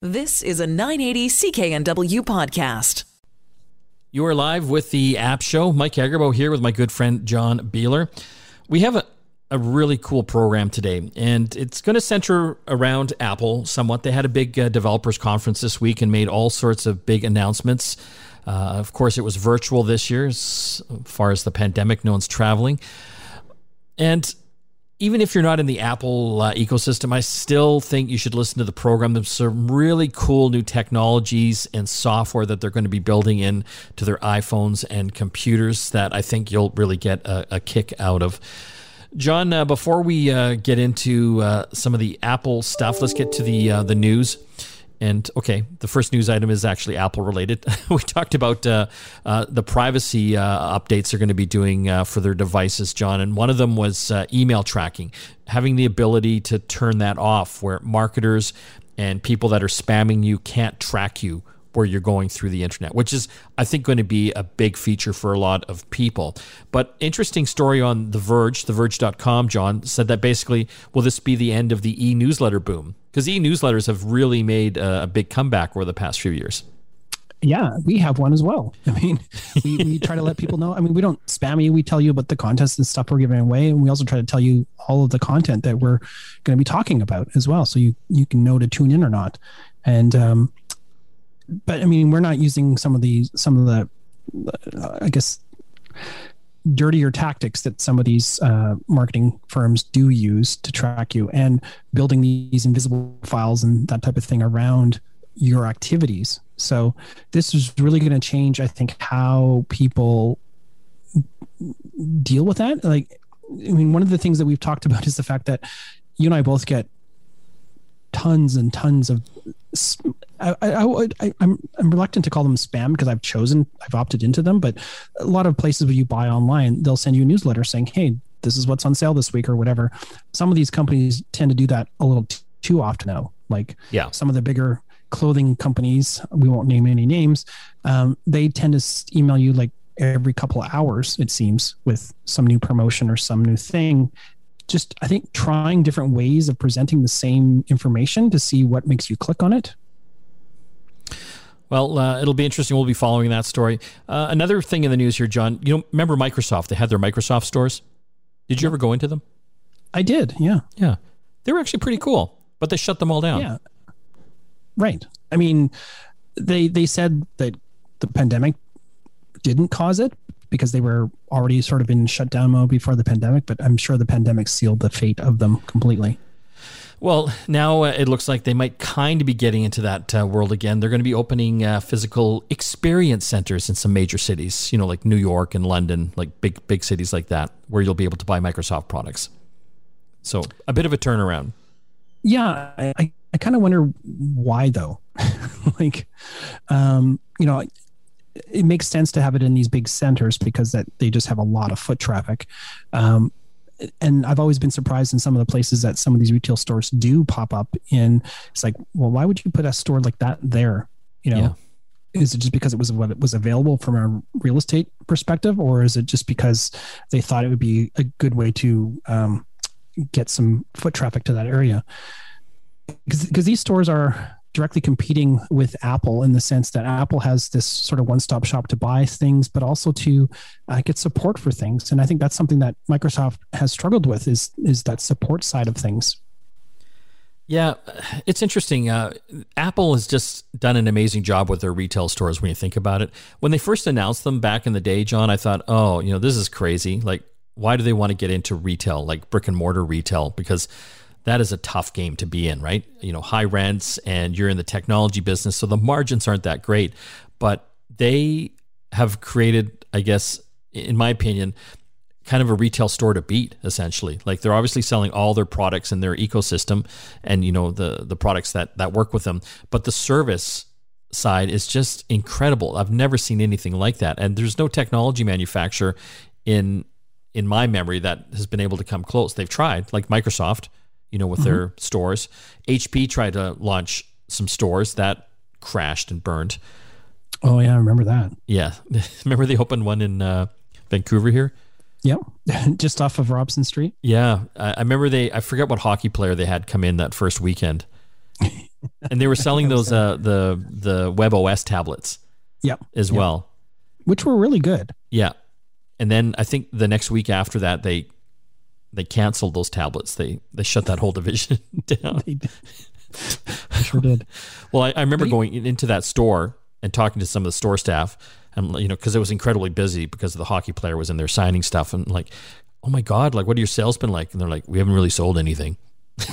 This is a 980 CKNW podcast. You are live with the App Show. Mike Agerbo here with my good friend John Biehler. We have a, a really cool program today, and it's going to center around Apple somewhat. They had a big uh, developers conference this week and made all sorts of big announcements. Uh, of course, it was virtual this year as far as the pandemic, no one's traveling. And even if you're not in the Apple uh, ecosystem, I still think you should listen to the program. There's some really cool new technologies and software that they're going to be building in to their iPhones and computers that I think you'll really get a, a kick out of. John, uh, before we uh, get into uh, some of the Apple stuff, let's get to the uh, the news. And okay, the first news item is actually Apple related. we talked about uh, uh, the privacy uh, updates they're going to be doing uh, for their devices, John. And one of them was uh, email tracking, having the ability to turn that off where marketers and people that are spamming you can't track you where you're going through the internet, which is, I think, going to be a big feature for a lot of people. But interesting story on The Verge, TheVerge.com, John, said that basically, will this be the end of the e newsletter boom? Because e newsletters have really made a, big comeback over the past few years yeah, we have one as well. I mean, we, we try to let people know. I mean, we don't spam you. We tell you about the contests and stuff we're giving away, and we also try to tell you all of the content that we're going to be talking about as well, so you you can know to tune in or not. And um, but I mean, we're not using some of the some of the, uh, I guess, dirtier tactics that some of these uh, marketing firms do use to track you and building these invisible files and that type of thing around your activities. So this is really going to change, I think, how people deal with that. Like, I mean, one of the things that we've talked about is the fact that you and I both get tons and tons of I, I, I, I'm I'm reluctant to call them spam because I've chosen I've opted into them, but a lot of places where you buy online, they'll send you a newsletter saying, "Hey, this is what's on sale this week" or whatever. Some of these companies tend to do that a little t- too often now. Like yeah. some of the bigger clothing companies, we won't name any names, um, they tend to email you like every couple of hours, it seems, with some new promotion or some new thing just I think trying different ways of presenting the same information to see what makes you click on it. Well, uh, it'll be interesting. We'll be following that story. Uh, another thing in the news here, John. You know, remember Microsoft? They had their Microsoft stores. Did you ever go into them? I did. Yeah. Yeah, they were actually pretty cool, but they shut them all down. Yeah. Right. I mean, they they said that the pandemic didn't cause it, because they were already sort of in shutdown mode before the pandemic, but I'm sure the pandemic sealed the fate of them completely. Well, now uh, it looks like they might kind of be getting into that uh, world again. They're going to be opening uh, physical experience centers in some major cities, you know, like New York and London, like big big cities like that, where you'll be able to buy Microsoft products. So a bit of a turnaround. Yeah, I, I kind of wonder why though. like, um, you know, it makes sense to have it in these big centers because that they just have a lot of foot traffic. Um, and I've always been surprised in some of the places that some of these retail stores do pop up in. It's like, well, why would you put a store like that there? You know, yeah. is it just because it was what it was available from a real estate perspective, or is it just because they thought it would be a good way to um, get some foot traffic to that area? Because these stores are directly competing with Apple in the sense that Apple has this sort of one stop shop to buy things, but also to uh, get support for things. And I think that's something that Microsoft has struggled with is is that support side of things. Yeah, it's interesting. Uh, Apple has just done an amazing job with their retail stores when you think about it. When they first announced them back in the day, John, I thought, oh, you know, this is crazy. Like, why do they want to get into retail, like brick and mortar retail? Because that is a tough game to be in, right? You know, high rents and you're in the technology business, so the margins aren't that great. But they have created, I guess, in my opinion, kind of a retail store to beat essentially. Like they're obviously selling all their products in their ecosystem and you know the the products that that work with them. But the service side is just incredible. I've never seen anything like that. And there's no technology manufacturer in in my memory that has been able to come close. They've tried like microsoft you know, with mm-hmm. their stores. HP tried to launch some stores that crashed and burned. Oh yeah, I remember that. Yeah, remember they opened one in uh, Vancouver here. Yep, just off of Robson Street. Yeah, I, I remember they. I forget what hockey player they had come in that first weekend. and they were selling those uh, the the Web OS tablets. Yep. As yep. well, which were really good. Yeah, and then I think the next week after that they they canceled those tablets. They they shut that whole division down. they sure did. well, I, I remember going into that store and talking to some of the store staff, and you know, because it was incredibly busy because the hockey player was in there signing stuff, and like, oh my god, like what are your sales been like? And they're like, we haven't really sold anything.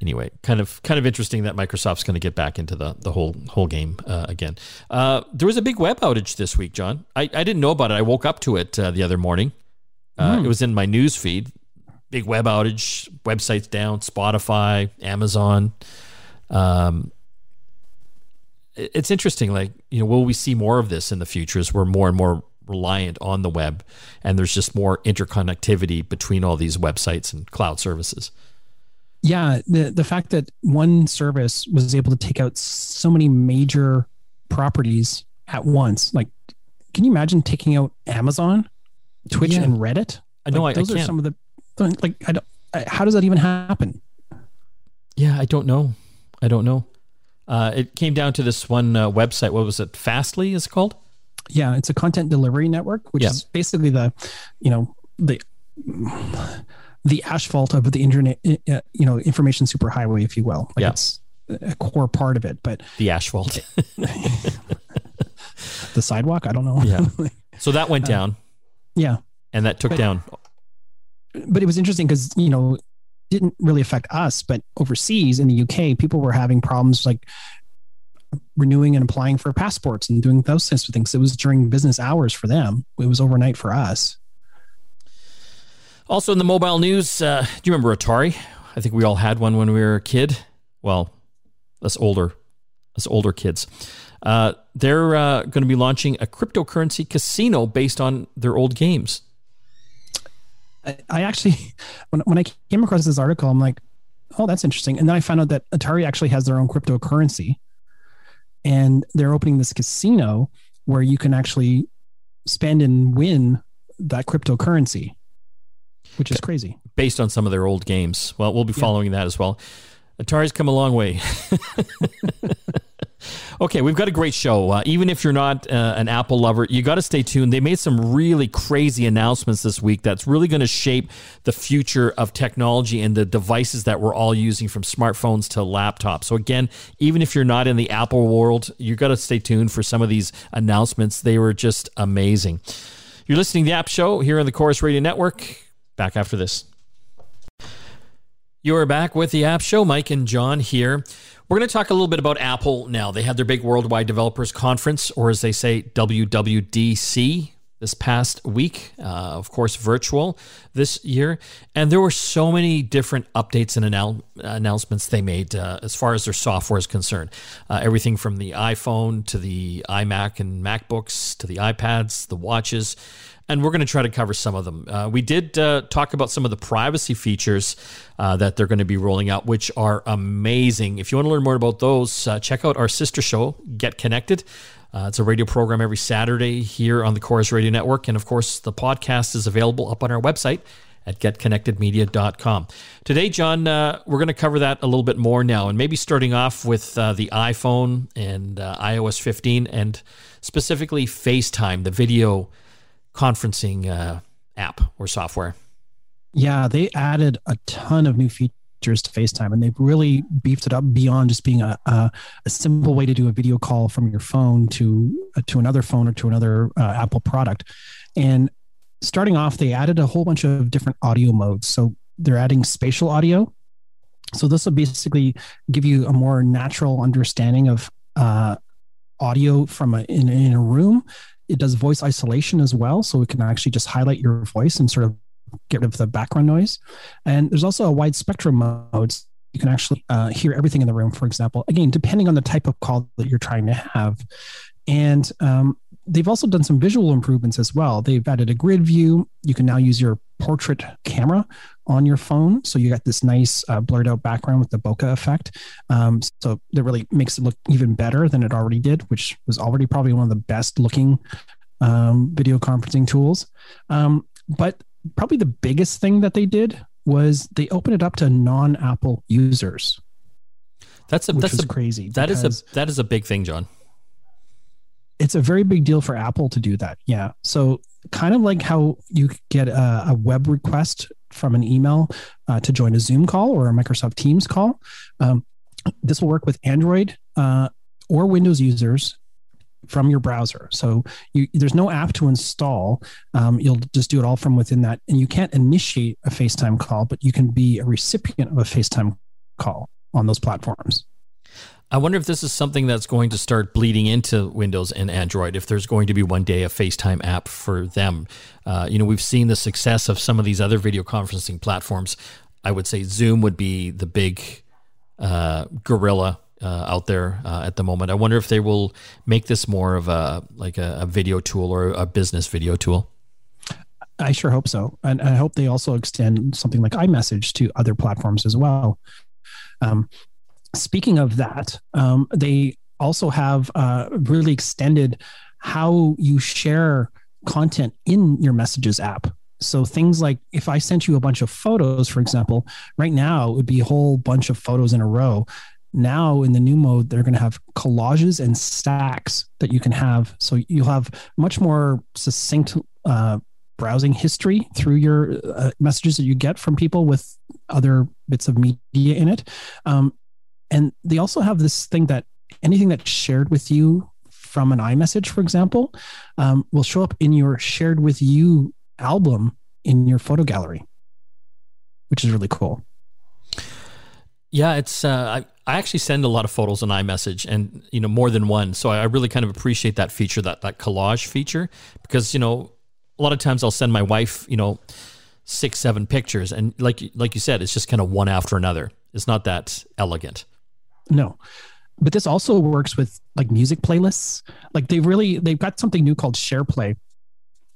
anyway, kind of kind of interesting that Microsoft's going to get back into the the whole whole game uh, again. Uh, there was a big web outage this week, John. I, I didn't know about it. I woke up to it uh, the other morning. Mm. It was in my news feed. Big web outage, websites down, Spotify, Amazon. Um, it's interesting. Like you know, will we see more of this in the future as we're more and more reliant on the web, and there's just more interconnectivity between all these websites and cloud services yeah the the fact that one service was able to take out so many major properties at once like can you imagine taking out amazon twitch yeah. and reddit? I know like, I, those I are some of the like i don't how does that even happen? Yeah i don't know. I don't know. Uh, it came down to this one uh, website. What was it? Fastly is it called? Yeah it's a content delivery network which yeah. is basically the you know the the asphalt of the internet, uh, you know, information superhighway, if you will. Like yeah. it's a core part of it, but the asphalt, the sidewalk. I don't know. Yeah. So that went uh, down. Uh, yeah. And that took but, down. But it was interesting because you know didn't really affect us, but overseas in the UK, people were having problems like renewing and applying for passports and doing those types of things. It was during business hours for them. It was overnight for us. Also in the mobile news, uh, do you remember Atari? I think we all had one when we were a kid. Well, us older, us older kids. Uh, they're uh, going to be launching a cryptocurrency casino based on their old games. I, I actually, when, when I came across this article, I'm like, oh, that's interesting. And then I found out that Atari actually has their own cryptocurrency, and they're opening this casino where you can actually spend and win that cryptocurrency which is crazy. Based on some of their old games. Well, we'll be following yeah. that as well. Atari's come a long way. okay, we've got a great show. Uh, even if you're not uh, an Apple lover, you got to stay tuned. They made some really crazy announcements this week that's really going to shape the future of technology and the devices that we're all using from smartphones to laptops. So, again, even if you're not in the Apple world, you got to stay tuned for some of these announcements. They were just amazing. You're listening to the App Show here on the Corus Radio Network. Back after this. You are back with the App Show. Mike and John here. We're going to talk a little bit about Apple now. They had their big Worldwide Developers Conference, or as they say, WWDC, this past week. Uh, of course, virtual this year. And there were so many different updates and annou- announcements they made uh, as far as their software is concerned. Uh, everything from the iPhone to the iMac and MacBooks to the iPads, the watches and we're going to try to cover some of them. Uh, we did uh, talk about some of the privacy features uh, that they're going to be rolling out, which are amazing. If you want to learn more about those, check out our sister show, Get Connected. Uh, it's a radio program every Saturday here on the Corus Radio Network. And of course, the podcast is available up on our website at getconnectedmedia.com. Today, John, uh, we're going to cover that a little bit more now, and maybe starting off with uh, the iPhone and uh, iOS 15, and specifically FaceTime, the video conferencing uh, app or software. Yeah, they added a ton of new features to FaceTime, and they've really beefed it up beyond just being a, a, a simple way to do a video call from your phone to uh, to another phone or to another uh, Apple product. And starting off, they added a whole bunch of different audio modes. So they're adding spatial audio. So this will basically give you a more natural understanding of uh, audio from a, in, in a room it does voice isolation as well. So it can actually just highlight your voice and sort of get rid of the background noise. And there's also a wide spectrum mode. You can actually uh, hear everything in the room, for example, again, depending on the type of call that you're trying to have. And um, they've also done some visual improvements as well. They've added a grid view. You can now use your portrait camera on your phone. So you got this nice uh, blurred out background with the bokeh effect. Um, so that really makes it look even better than it already did, which was already probably one of the best looking um, video conferencing tools. Um, but probably the biggest thing that they did was they opened it up to non-Apple users. That's a that's a crazy. That is a that is a big thing, John. it's a very big deal for Apple to do that. Yeah. So kind of like how you get a, a web request from an email uh, to join a Zoom call or a Microsoft Teams call. Um, this will work with Android uh, or Windows users from your browser. So you, there's no app to install. Um, you'll just do it all from within that, and you can't initiate a FaceTime call, but you can be a recipient of a FaceTime call on those platforms. I wonder if this is something that's going to start bleeding into Windows and Android. If there's going to be one day a FaceTime app for them, uh, you know, we've seen the success of some of these other video conferencing platforms. I would say Zoom would be the big uh, gorilla uh, out there uh, at the moment. I wonder if they will make this more of a like a, a video tool or a business video tool. I sure hope so, and I hope they also extend something like iMessage to other platforms as well. Um, speaking of that, um, they also have uh, really extended how you share content in your Messages app. So things like if I sent you a bunch of photos, for example, right now it would be a whole bunch of photos in a row. Now in the new mode, they're going to have collages and stacks that you can have. So you'll have much more succinct uh, browsing history through your uh, messages that you get from people with other bits of media in it. Um, and they also have this thing that anything that's shared with you from an iMessage, for example, um, will show up in your shared with you album in your photo gallery, which is really cool. Yeah, it's uh, I, actually send a lot of photos on iMessage, and you know more than one. So I really kind of appreciate that feature, that that collage feature, because you know a lot of times I'll send my wife, you know, six seven pictures, and like like you said, it's just kind of one after another. It's not that elegant. No. But this also works with like music playlists. Like they really they've got something new called SharePlay,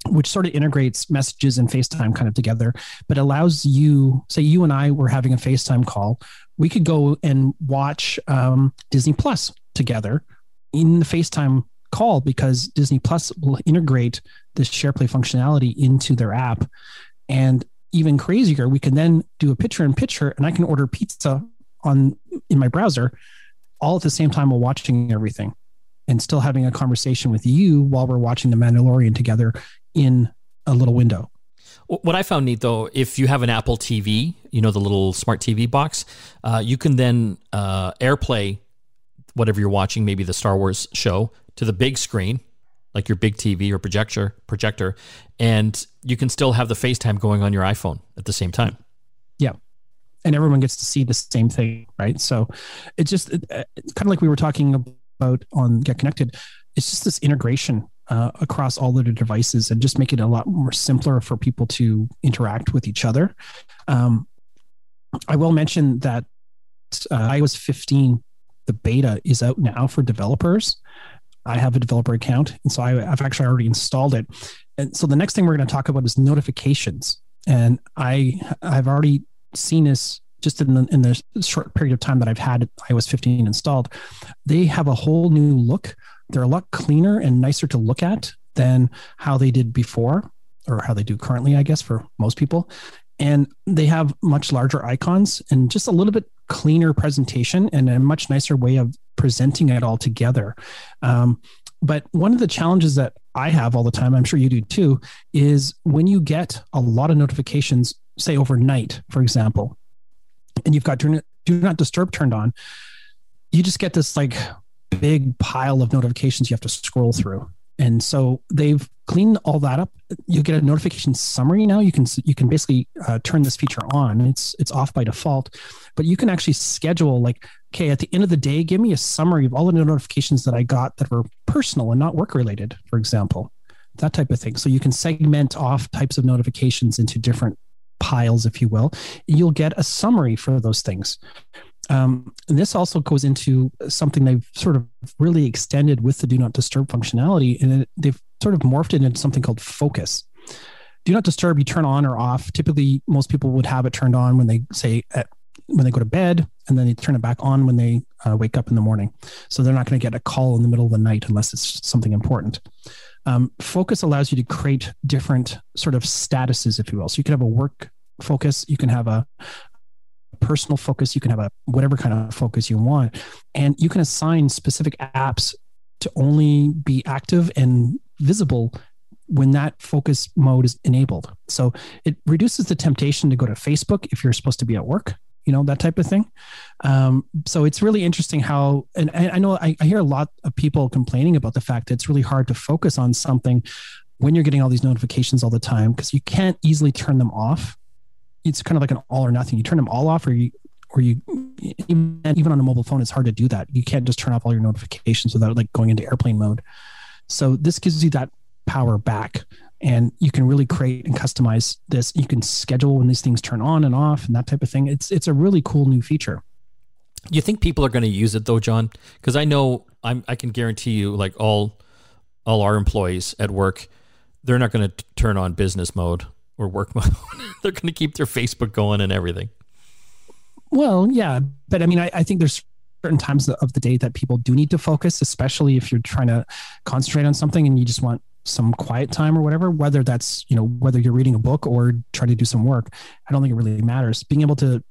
which sort of integrates messages and FaceTime kind of together, but allows you, say you and I were having a FaceTime call, we could go and watch um, Disney Plus together in the FaceTime call because Disney Plus will integrate this SharePlay functionality into their app. And even crazier, we can then do a picture in picture and I can order pizza on in my browser all at the same time while watching everything and still having a conversation with you while we're watching the Mandalorian together in a little window. What I found neat though, if you have an Apple TV, you know the little smart TV box, uh, you can then uh, AirPlay whatever you're watching, maybe the Star Wars show, to the big screen, like your big TV or projector, projector, and you can still have the FaceTime going on your iPhone at the same time. Yeah. And everyone gets to see the same thing, right? So it's just it, it's kind of like we were talking about on Get Connected. It's just this integration uh, across all of the devices and just make it a lot more simpler for people to interact with each other. Um, I will mention that uh, iOS 15, the beta is out now for developers. I have a developer account, and so I, I've actually already installed it. And so the next thing we're going to talk about is notifications. And I I've already seen this just in the, in the short period of time that I've had iOS 15 installed. They have a whole new look. They're a lot cleaner and nicer to look at than how they did before, or how they do currently, I guess, for most people. And they have much larger icons and just a little bit cleaner presentation and a much nicer way of presenting it all together. Um, but one of the challenges that I have all the time, I'm sure you do too, is when you get a lot of notifications, say overnight, for example, and you've got do not disturb turned on, you just get this like big pile of notifications you have to scroll through. And so they've cleaned all that up. You get a notification summary now. You can you can basically uh, turn this feature on. It's it's off by default, but you can actually schedule like okay at the end of the day, give me a summary of all the notifications that I got that were personal and not work related, for example, that type of thing. So you can segment off types of notifications into different piles, if you will. You'll get a summary for those things. Um, and this also goes into something they've sort of really extended with the do not disturb functionality, and it, they've sort of morphed it into something called focus. Do not disturb, you turn on or off. Typically, most people would have it turned on when they say at, when they go to bed, and then they turn it back on when they uh, wake up in the morning. So they're not going to get a call in the middle of the night unless it's something important. Um, focus allows you to create different sort of statuses, if you will. So you could have a work focus, you can have a personal focus, you can have a whatever kind of focus you want, and you can assign specific apps to only be active and visible when that focus mode is enabled. So it reduces the temptation to go to Facebook if you're supposed to be at work, you know, that type of thing. Um, so it's really interesting how, and I, I know I, I hear a lot of people complaining about the fact that it's really hard to focus on something when you're getting all these notifications all the time because you can't easily turn them off. It's kind of like an all or nothing. You turn them all off, or you or you even, even on a mobile phone, it's hard to do that. You can't just turn off all your notifications without like going into airplane mode. So this gives you that power back and you can really create and customize this. You can schedule when these things turn on and off and that type of thing. It's it's a really cool new feature. You think people are going to use it though, John? Because I know I'm I can guarantee you, like all all our employees at work, they're not going to turn on business mode or work mode. they're going to keep their Facebook going and everything. Well, yeah, but I mean, I, I think there's certain times of the day that people do need to focus, especially if you're trying to concentrate on something and you just want some quiet time or whatever, whether that's, you know, whether you're reading a book or trying to do some work. I don't think it really matters. Being able to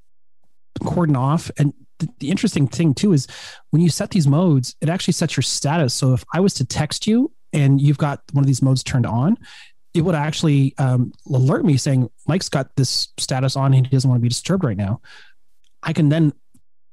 cordon off and the, the interesting thing too is when you set these modes, it actually sets your status. So if I was to text you and you've got one of these modes turned on, it would actually um, alert me saying Mike's got this status on and he doesn't want to be disturbed right now. I can then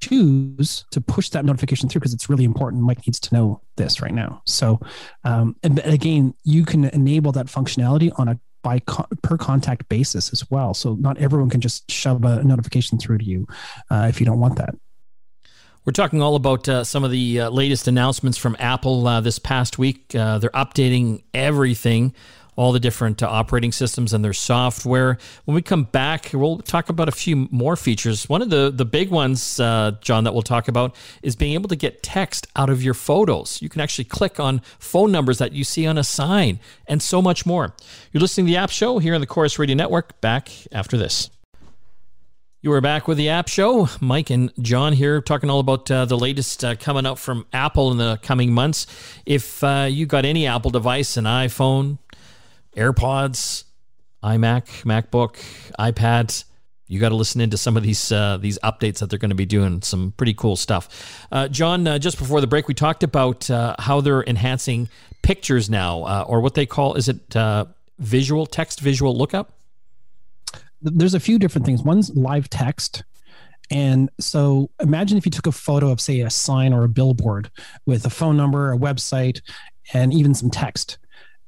choose to push that notification through because it's really important. Mike needs to know this right now. So, um, and again, you can enable that functionality on a by per contact basis as well. So not everyone can just shove a notification through to you uh, if you don't want that. We're talking all about uh, some of the uh, latest announcements from Apple uh, this past week. Uh, they're updating everything all the different uh, operating systems and their software. When we come back, we'll talk about a few more features. One of the, the big ones, uh, John, that we'll talk about is being able to get text out of your photos. You can actually click on phone numbers that you see on a sign and so much more. You're listening to the App Show here on the Corus Radio Network. Back after this. You are back with the App Show. Mike and John here talking all about uh, the latest uh, coming out from Apple in the coming months. If uh, you got any Apple device, an iPhone, AirPods, iMac, MacBook, iPad. You got to listen into some of these uh, these updates that they're going to be doing. Some pretty cool stuff. Uh, John, uh, just before the break, we talked about uh, how they're enhancing pictures now, uh, or what they call is it uh, visual text visual lookup. There's a few different things. One's live text, and so imagine if you took a photo of, say, a sign or a billboard with a phone number, a website, and even some text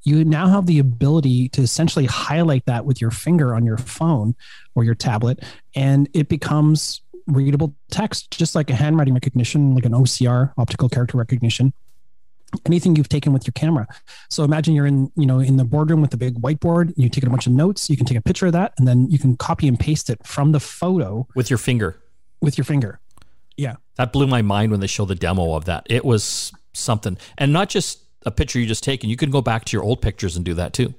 you now have the ability to essentially highlight that with your finger on your phone or your tablet, and it becomes readable text, just like a handwriting recognition, like an OCR, optical character recognition. Anything you've taken with your camera. So imagine you're in, you know, in the boardroom with a big whiteboard. You take a bunch of notes. You can take a picture of that, and then you can copy and paste it from the photo with your finger. With your finger, yeah. That blew my mind when they showed the demo of that. It was something, and not just a picture you just taken, you can go back to your old pictures and do that too.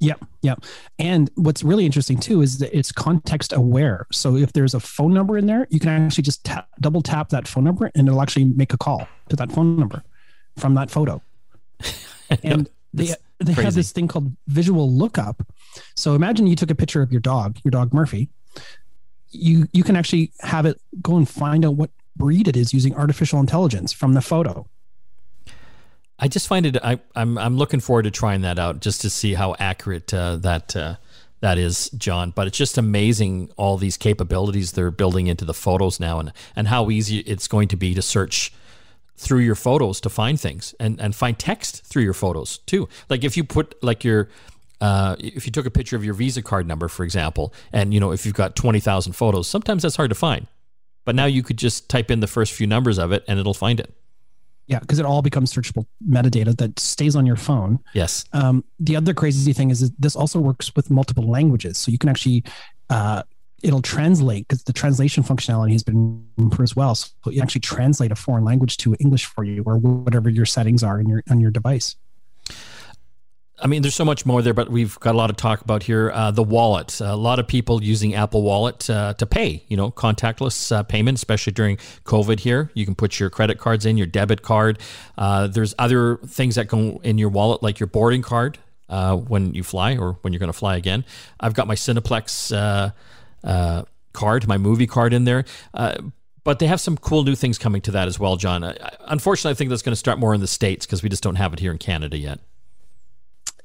Yep, yep. And what's really interesting too is that it's context aware. So if there's a phone number in there, you can actually just tap, double tap that phone number and it'll actually make a call to that phone number from that photo. and they they crazy. have this thing called visual lookup. So imagine you took a picture of your dog, your dog Murphy. You you can actually have it go and find out what breed it is using artificial intelligence from the photo. I just find it. I, I'm I'm looking forward to trying that out just to see how accurate uh, that uh, that is, John. But it's just amazing all these capabilities they're building into the photos now, and and how easy it's going to be to search through your photos to find things and and find text through your photos too. Like if you put like your uh, if you took a picture of your Visa card number, for example, and you know if you've got twenty thousand photos, sometimes that's hard to find. But now you could just type in the first few numbers of it, and it'll find it. Yeah, because it all becomes searchable metadata that stays on your phone. Yes. Um, the other crazy thing is, this also works with multiple languages, so you can actually uh, it'll translate because the translation functionality has been improved as well. So you actually translate a foreign language to English for you or whatever your settings are in your on your device. I mean, there's so much more there, but we've got a lot of talk about here. Uh, the wallet. A lot of people using Apple Wallet uh, to pay, you know, contactless uh, payment, especially during COVID here. You can put your credit cards in, your debit card. Uh, there's other things that go in your wallet, like your boarding card uh, when you fly or when you're going to fly again. I've got my Cineplex. Uh, card, my movie card in there. But they have some cool new things coming to that as well, John. Unfortunately, I think that's going to start more in the states because we just don't have it here in Canada yet.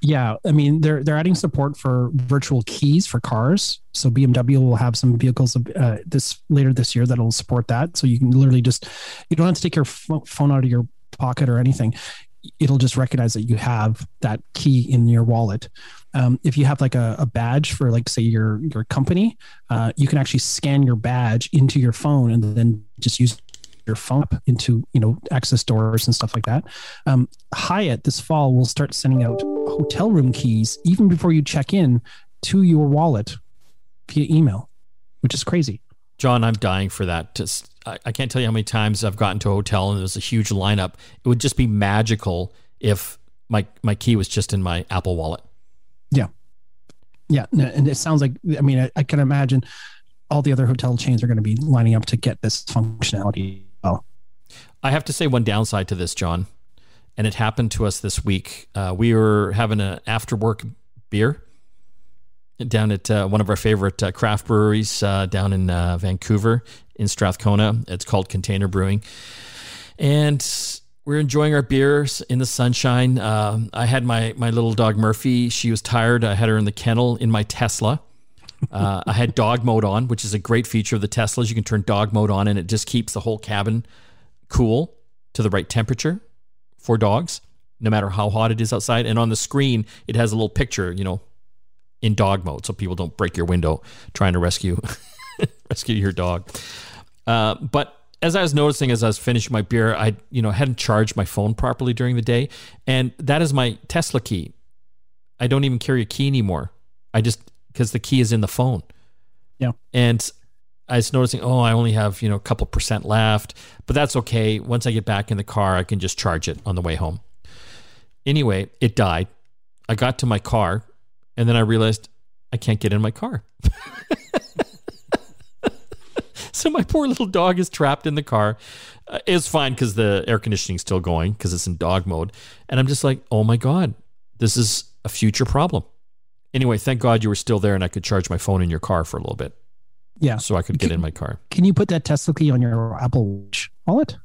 Yeah, I mean they're they're adding support for virtual keys for cars. So BMW will have some vehicles uh, this later this year that'll support that. So you can literally just you don't have to take your phone out of your pocket or anything. It'll just recognize that you have that key in your wallet. Um, if you have like a, a, badge for like say your your company, uh, you can actually scan your badge into your phone and then just use your phone up into you know access doors and stuff like that. Um, Hyatt this fall will start sending out hotel room keys even before you check in to your wallet via email, which is crazy. John, I'm dying for that. Just, I, I can't tell you how many times I've gotten to a hotel and there's a huge lineup. It would just be magical if my my key was just in my Apple Wallet. Yeah, yeah, and it sounds like I mean I, I can imagine all the other hotel chains are going to be lining up to get this functionality. I have to say one downside to this, John, and it happened to us this week. Uh, we were having an after work beer down at uh, one of our favorite uh, craft breweries uh, down in uh, Vancouver in Strathcona. It's called Container Brewing. And we're enjoying our beers in the sunshine. Um, I had my, my little dog Murphy. She was tired. I had her in the kennel in my Tesla. Uh, I had dog mode on, which is a great feature of the Teslas. You can turn dog mode on, and it just keeps the whole cabin cool to the right temperature for dogs, no matter how hot it is outside. And on the screen, it has a little picture, you know, in dog mode, so people don't break your window trying to rescue rescue your dog. Uh, but as I was noticing as I was finishing my beer, I you know hadn't charged my phone properly during the day, and that is my Tesla key. I don't even carry a key anymore. I just because the key is in the phone. Yeah. And I was noticing, oh, I only have, you know, a couple percent left, but that's okay. Once I get back in the car, I can just charge it on the way home. Anyway, it died. I got to my car and then I realized I can't get in my car. so my poor little dog is trapped in the car. Uh, it's fine because the air conditioning's still going because it's in dog mode. And I'm just like, oh my God, this is a future problem. Anyway, thank God you were still there and I could charge my phone in your car for a little bit. Yeah. So I could get can, in my car. Can you put that Tesla key on your Apple Watch wallet?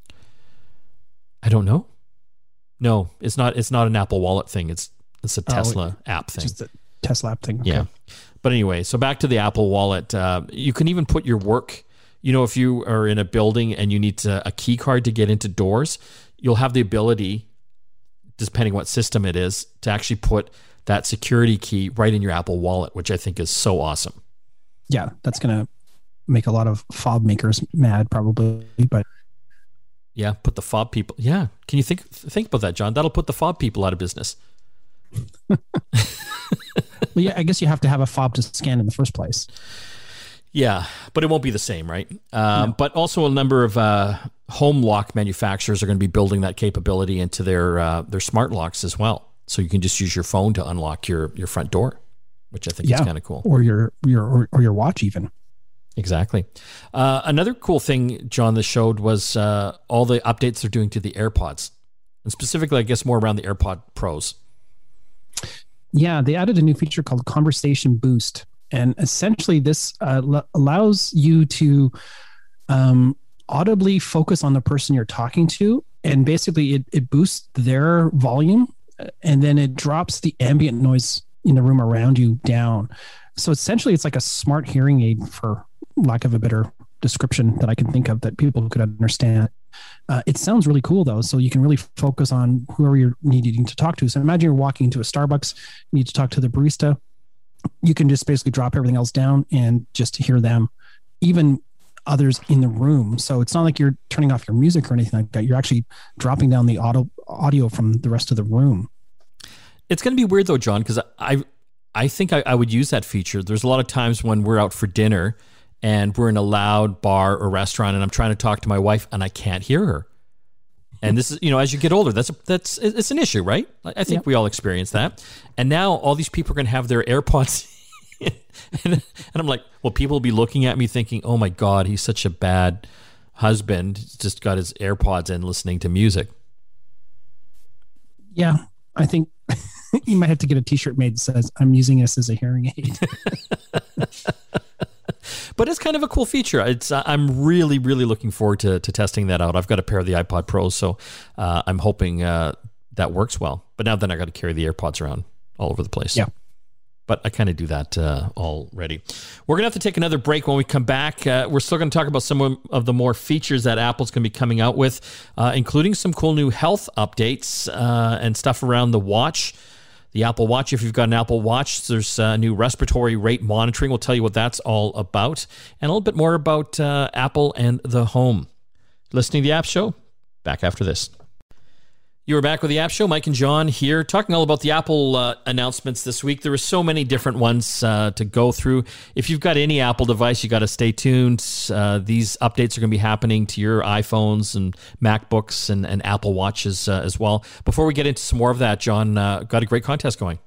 I don't know. No, it's not it's not an Apple Wallet thing. It's it's a oh, Tesla oh, app thing. Just a Tesla app thing. Okay. Yeah. But anyway, so back to the Apple Wallet. Uh, you can even put your work, you know, if you are in a building and you need to, a key card to get into doors, you'll have the ability, depending what system it is, to actually put that security key right in your Apple Wallet, which I think is so awesome. Yeah, that's going to make a lot of fob makers mad, probably. But yeah, put the fob people. Yeah, can you think think about that, John? That'll put the fob people out of business. well, yeah, I guess you have to have a fob to scan in the first place. Yeah, but it won't be the same, right? Um, no. But also, a number of uh, home lock manufacturers are going to be building that capability into their uh, their smart locks as well so you can just use your phone to unlock your your front door, which I think yeah. is kind of cool. Or your your or, or your watch even. Exactly. Uh, another cool thing, John, that showed was uh, all the updates they're doing to the AirPods, and specifically, I guess, more around the AirPod Pros. Yeah, they added a new feature called Conversation Boost, and essentially, this uh, l- allows you to um, audibly focus on the person you're talking to, and basically, it, it boosts their volume and then it drops the ambient noise in the room around you down. So essentially, it's like a smart hearing aid, for lack of a better description that I can think of that people could understand. Uh, it sounds really cool though, so you can really focus on whoever you're needing to talk to. So imagine you're walking into a Starbucks, you need to talk to the barista. You can just basically drop everything else down and just hear them, even others in the room. So it's not like you're turning off your music or anything like that. You're actually dropping down the audio audio from the rest of the room. It's going to be weird though, John, because I I think I, I would use that feature. There's a lot of times when we're out for dinner and we're in a loud bar or restaurant, and I'm trying to talk to my wife and I can't hear her. And this is, you know, as you get older, that's a, that's it's an issue, right? I think we all experience that. And now all these people are going to have their AirPods and, and I'm like, well, people will be looking at me thinking, oh my God, he's such a bad husband. He's just got his AirPods in listening to music. Yeah, I think you might have to get a t shirt made that says, I'm using this as a hearing aid. but it's kind of a cool feature. It's uh, I'm really really looking forward to to testing that out. I've got a pair of the iPod Pros, so uh, I'm hoping uh, that works well. But now then I got to carry the AirPods around all over the place. Yeah but I kind of do that uh, already. We're going to have to take another break when we come back. Uh, we're still going to talk about some of the more features that Apple's going to be coming out with, uh, including some cool new health updates uh, and stuff around the watch. The Apple Watch, if you've got an Apple Watch, there's uh, new respiratory rate monitoring. We'll tell you what that's all about and a little bit more about uh, Apple and the home. Listening to the App Show? Back after this. You are back with the App Show. Mike and John here, talking all about the Apple uh, announcements this week. There were so many different ones uh, to go through. If you've got any Apple device, you got to stay tuned. Uh, these updates are going to be happening to your iPhones and MacBooks and, and Apple Watches uh, as well. Before we get into some more of that, John, uh, got a great contest going.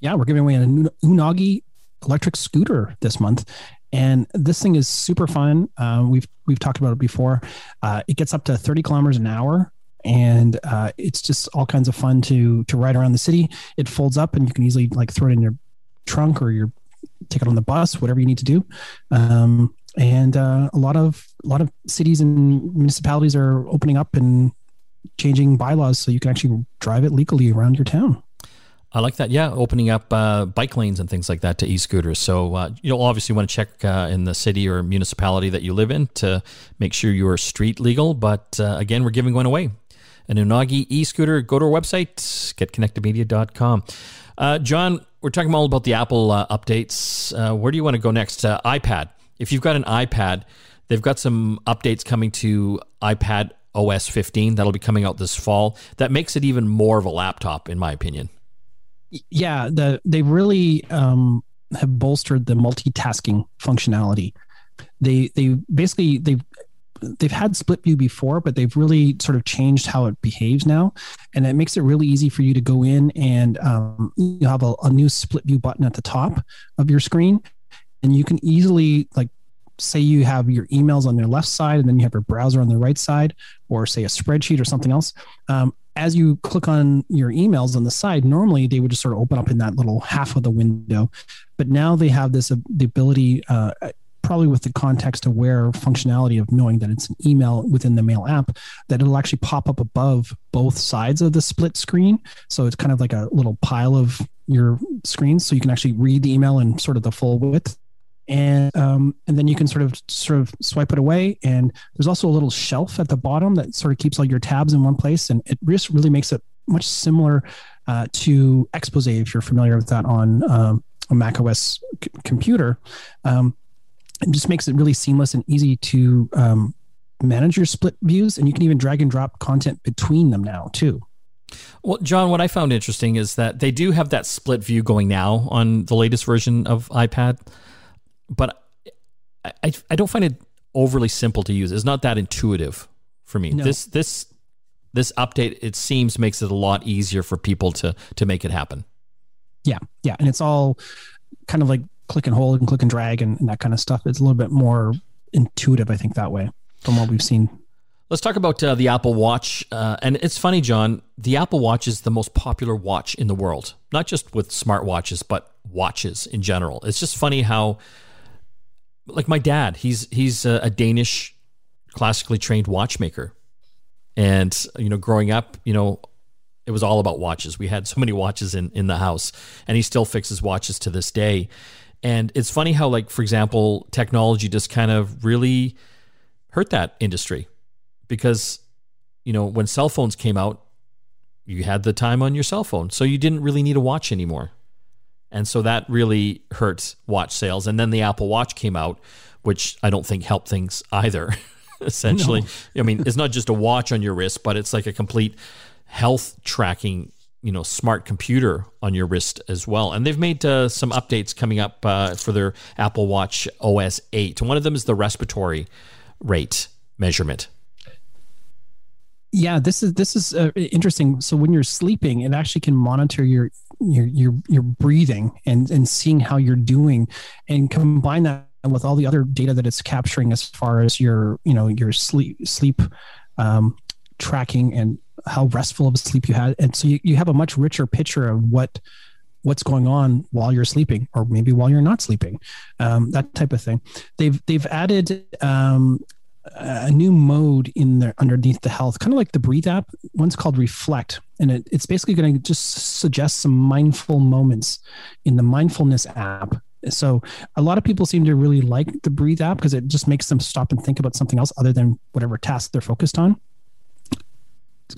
Yeah, we're giving away an Unagi electric scooter this month and this thing is super fun. Uh, we've we've talked about it before. Uh, it gets up to 30 kilometers an hour, and uh, it's just all kinds of fun to to ride around the city. It folds up, and you can easily like throw it in your trunk or your take it on the bus, whatever you need to do. Um, and uh, a lot of a lot of cities and municipalities are opening up and changing bylaws so you can actually drive it legally around your town. I like that. Yeah, opening up uh, bike lanes and things like that to e-scooters. So uh, you'll obviously want to check uh, in the city or municipality that you live in to make sure you are street legal. But uh, again, we're giving one away an Unagi e-scooter, go to our website, getconnectedmedia.com. Uh, John, we're talking all about the Apple uh, updates. Uh, where do you want to go next? Uh, iPad. If you've got an iPad, they've got some updates coming to iPad OS 15 that'll be coming out this fall. That makes it even more of a laptop, in my opinion. Yeah, the they really um, have bolstered the multitasking functionality. They they basically they've they've had split view before, but they've really sort of changed how it behaves now, and it makes it really easy for you to go in and um, you have a, a new split view button at the top of your screen, and you can easily like say you have your emails on the left side and then you have your browser on the right side, or say a spreadsheet or something else. Um, as you click on your emails on the side, normally they would just sort of open up in that little half of the window, but now they have this uh, the ability. Uh, probably with the context aware functionality of knowing that it's an email within the mail app that it'll actually pop up above both sides of the split screen. So it's kind of like a little pile of your screens. So you can actually read the email in sort of the full width. And um, and then you can sort of sort of swipe it away. And there's also a little shelf at the bottom that sort of keeps all your tabs in one place. And it just really makes it much similar uh, to expose if you're familiar with that on um, a mac os c- computer. Um, it just makes it really seamless and easy to um, manage your split views and you can even drag and drop content between them now too. Well john what i found interesting is that they do have that split view going now on the latest version of ipad but i, I don't find it overly simple to use. It's not that intuitive for me. No. this this this update it seems makes it a lot easier for people to to make it happen. Yeah yeah and it's all kind of like click and hold and click and drag and, and that kind of stuff. It's a little bit more intuitive, I think, that way from what we've seen. Let's talk about uh, the Apple Watch. Uh, and it's funny, John, the Apple Watch is the most popular watch in the world, not just with smartwatches, but watches in general. It's just funny how, like my dad, he's he's a, a Danish classically trained watchmaker, and you know, growing up, you know, it was all about watches. We had so many watches in in the house, and he still fixes watches to this day. And it's funny how, like, for example, technology just kind of really hurt that industry because, you know, when cell phones came out, you had the time on your cell phone. So you didn't really need a watch anymore. And so that really hurt watch sales. And then the Apple Watch came out, which I don't think helped things either. Essentially, no. I mean, it's not just a watch on your wrist, but it's like a complete health tracking you know smart computer on your wrist as well. And they've made uh, some updates coming up uh, for their Apple Watch OS 8. One of them is the respiratory rate measurement. Yeah, this is this is uh, interesting. So when you're sleeping, it actually can monitor your your your your breathing and and seeing how you're doing, and combine that with all the other data that it's capturing as far as your you know your sleep sleep um, tracking and how restful of a sleep you had. And so you, you have a much richer picture of what what's going on while you're sleeping or maybe while you're not sleeping um, that type of thing. They've they've added um, a new mode in there underneath the health kind of like the breathe app. One's called reflect and it, it's basically going to just suggest some mindful moments in the mindfulness app. So a lot of people seem to really like the breathe app because it just makes them stop and think about something else other than whatever task they're focused on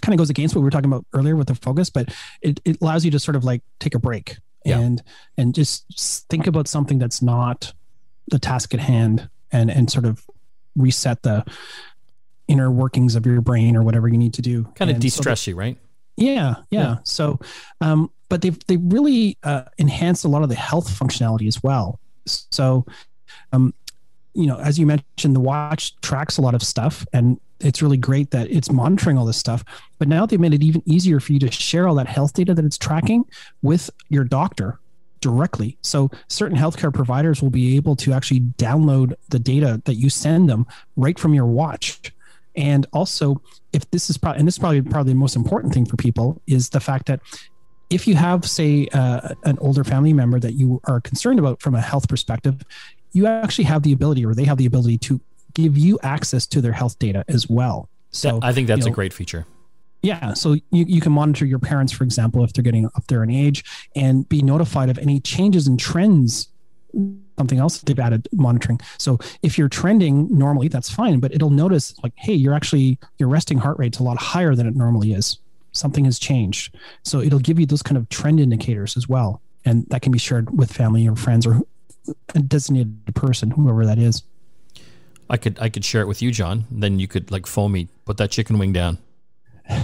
kind of goes against what we were talking about earlier with the focus but it, it allows you to sort of like take a break Yeah. and and just think about something that's not the task at hand and and sort of reset the inner workings of your brain or whatever you need to do Kind of de-stress you, right? yeah, yeah. Yeah. So, um, but they've they really uh, enhanced a lot of the health functionality as well. So, um, you know, as you mentioned, the watch tracks a lot of stuff, and it's really great that it's monitoring all this stuff. But now they've made it even easier for you to share all that health data that it's tracking with your doctor directly. So certain healthcare providers will be able to actually download the data that you send them right from your watch. And also, if this is probably, and this is probably probably the most important thing for people is the fact that if you have, say, uh, an older family member that you are concerned about from a health perspective, you actually have the ability, or they have the ability to give you access to their health data as well. So I think that's you a great feature. yeah. So you, you can monitor your parents, for example, if they're getting up there in age and be notified of any changes and trends. Something else they've added monitoring. So if you're trending normally, that's fine, but it'll notice like, hey, you're actually, your resting heart rate's a lot higher than it normally is. Something has changed. So it'll give you those kind of trend indicators as well. And that can be shared with family or friends or a designated person, whoever that is. I could I could share it with you, John. Then you could like phone me, put that chicken wing down.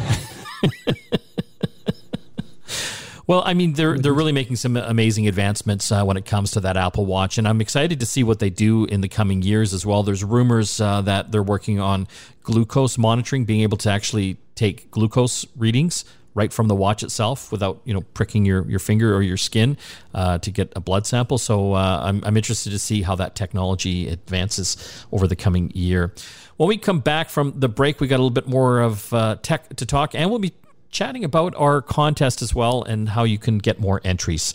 well, I mean, they're they're really making some amazing advancements uh, when it comes to that Apple Watch, and I'm excited to see what they do in the coming years as well. There's rumors uh, that they're working on glucose monitoring, being able to actually take glucose readings right from the watch itself without you know pricking your, your finger or your skin uh, to get a blood sample. So uh, I'm, I'm interested to see how that technology advances over the coming year. When we come back from the break, we got a little bit more of uh, tech to talk, and we'll be chatting about our contest as well and how you can get more entries.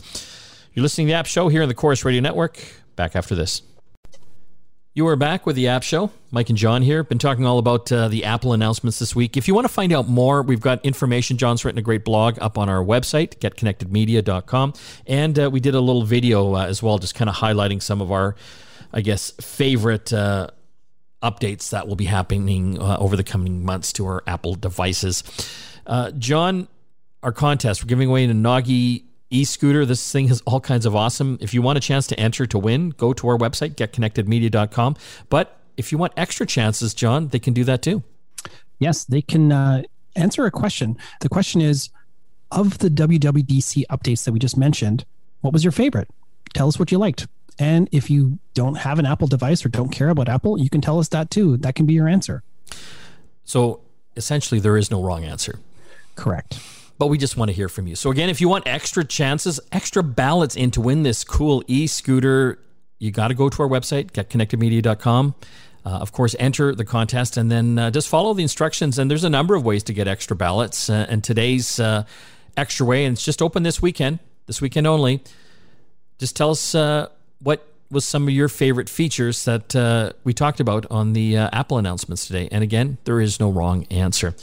You're listening to the App Show here on the Corus Radio Network. Back after this. You are back with the App Show. Mike and John here. Been talking all about uh, the Apple announcements this week. If you want to find out more, we've got information. John's written a great blog up on our website, getconnectedmedia.com. And uh, we did a little video uh, as well, just kind of highlighting some of our, I guess, favorite uh, updates that will be happening uh, over the coming months to our Apple devices. Uh, John, our contest, we're giving away an Nagi e-scooter. This thing has all kinds of awesome. If you want a chance to enter to win, go to our website, getconnectedmedia.com. But if you want extra chances, John, they can do that too. Yes, they can uh, answer a question. The question is of the WWDC updates that we just mentioned, what was your favorite? Tell us what you liked. And if you don't have an Apple device or don't care about Apple, you can tell us that too. That can be your answer. So essentially, there is no wrong answer. Correct. But we just want to hear from you. So again, if you want extra chances, extra ballots in to win this cool e-scooter, you got to go to our website, getconnectedmedia.com. Uh, of course, enter the contest and then uh, just follow the instructions. And there's a number of ways to get extra ballots. Uh, and today's uh, extra way, and it's just open this weekend, this weekend only. Just tell us uh, what was some of your favorite features that uh, we talked about on the Apple announcements today. And again, there is no wrong answer.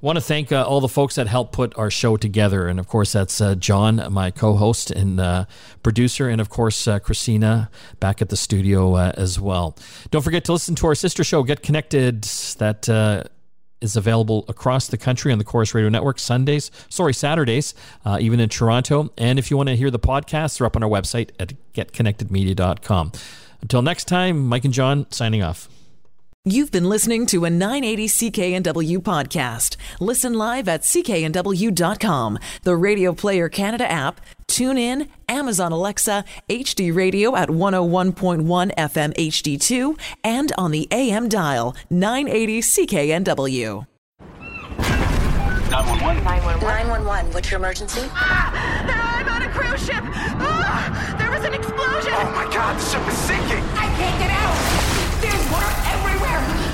Want to thank uh, all the folks that helped put our show together. And of course, that's uh, John, my co host and uh, producer, and of course, Christina back at the studio as well. Don't forget to listen to our sister show, Get Connected, that is available across the country on the Corus Radio Network Sundays, sorry, Saturdays, uh, even in Toronto. And if you want to hear the podcasts, they're up on our website at getconnectedmedia.com. Until next time, Mike and John signing off. You've been listening to a 980 CKNW podcast. Listen live at cknw.com, the Radio Player Canada app, tune in, Amazon Alexa, HD Radio at 101.1 FM HD2, and on the AM dial 980 CKNW. 911. 911, what's your emergency? Ah, I'm on a cruise ship. Ah, there was an explosion. Oh my god, the ship is sinking. I can't get out.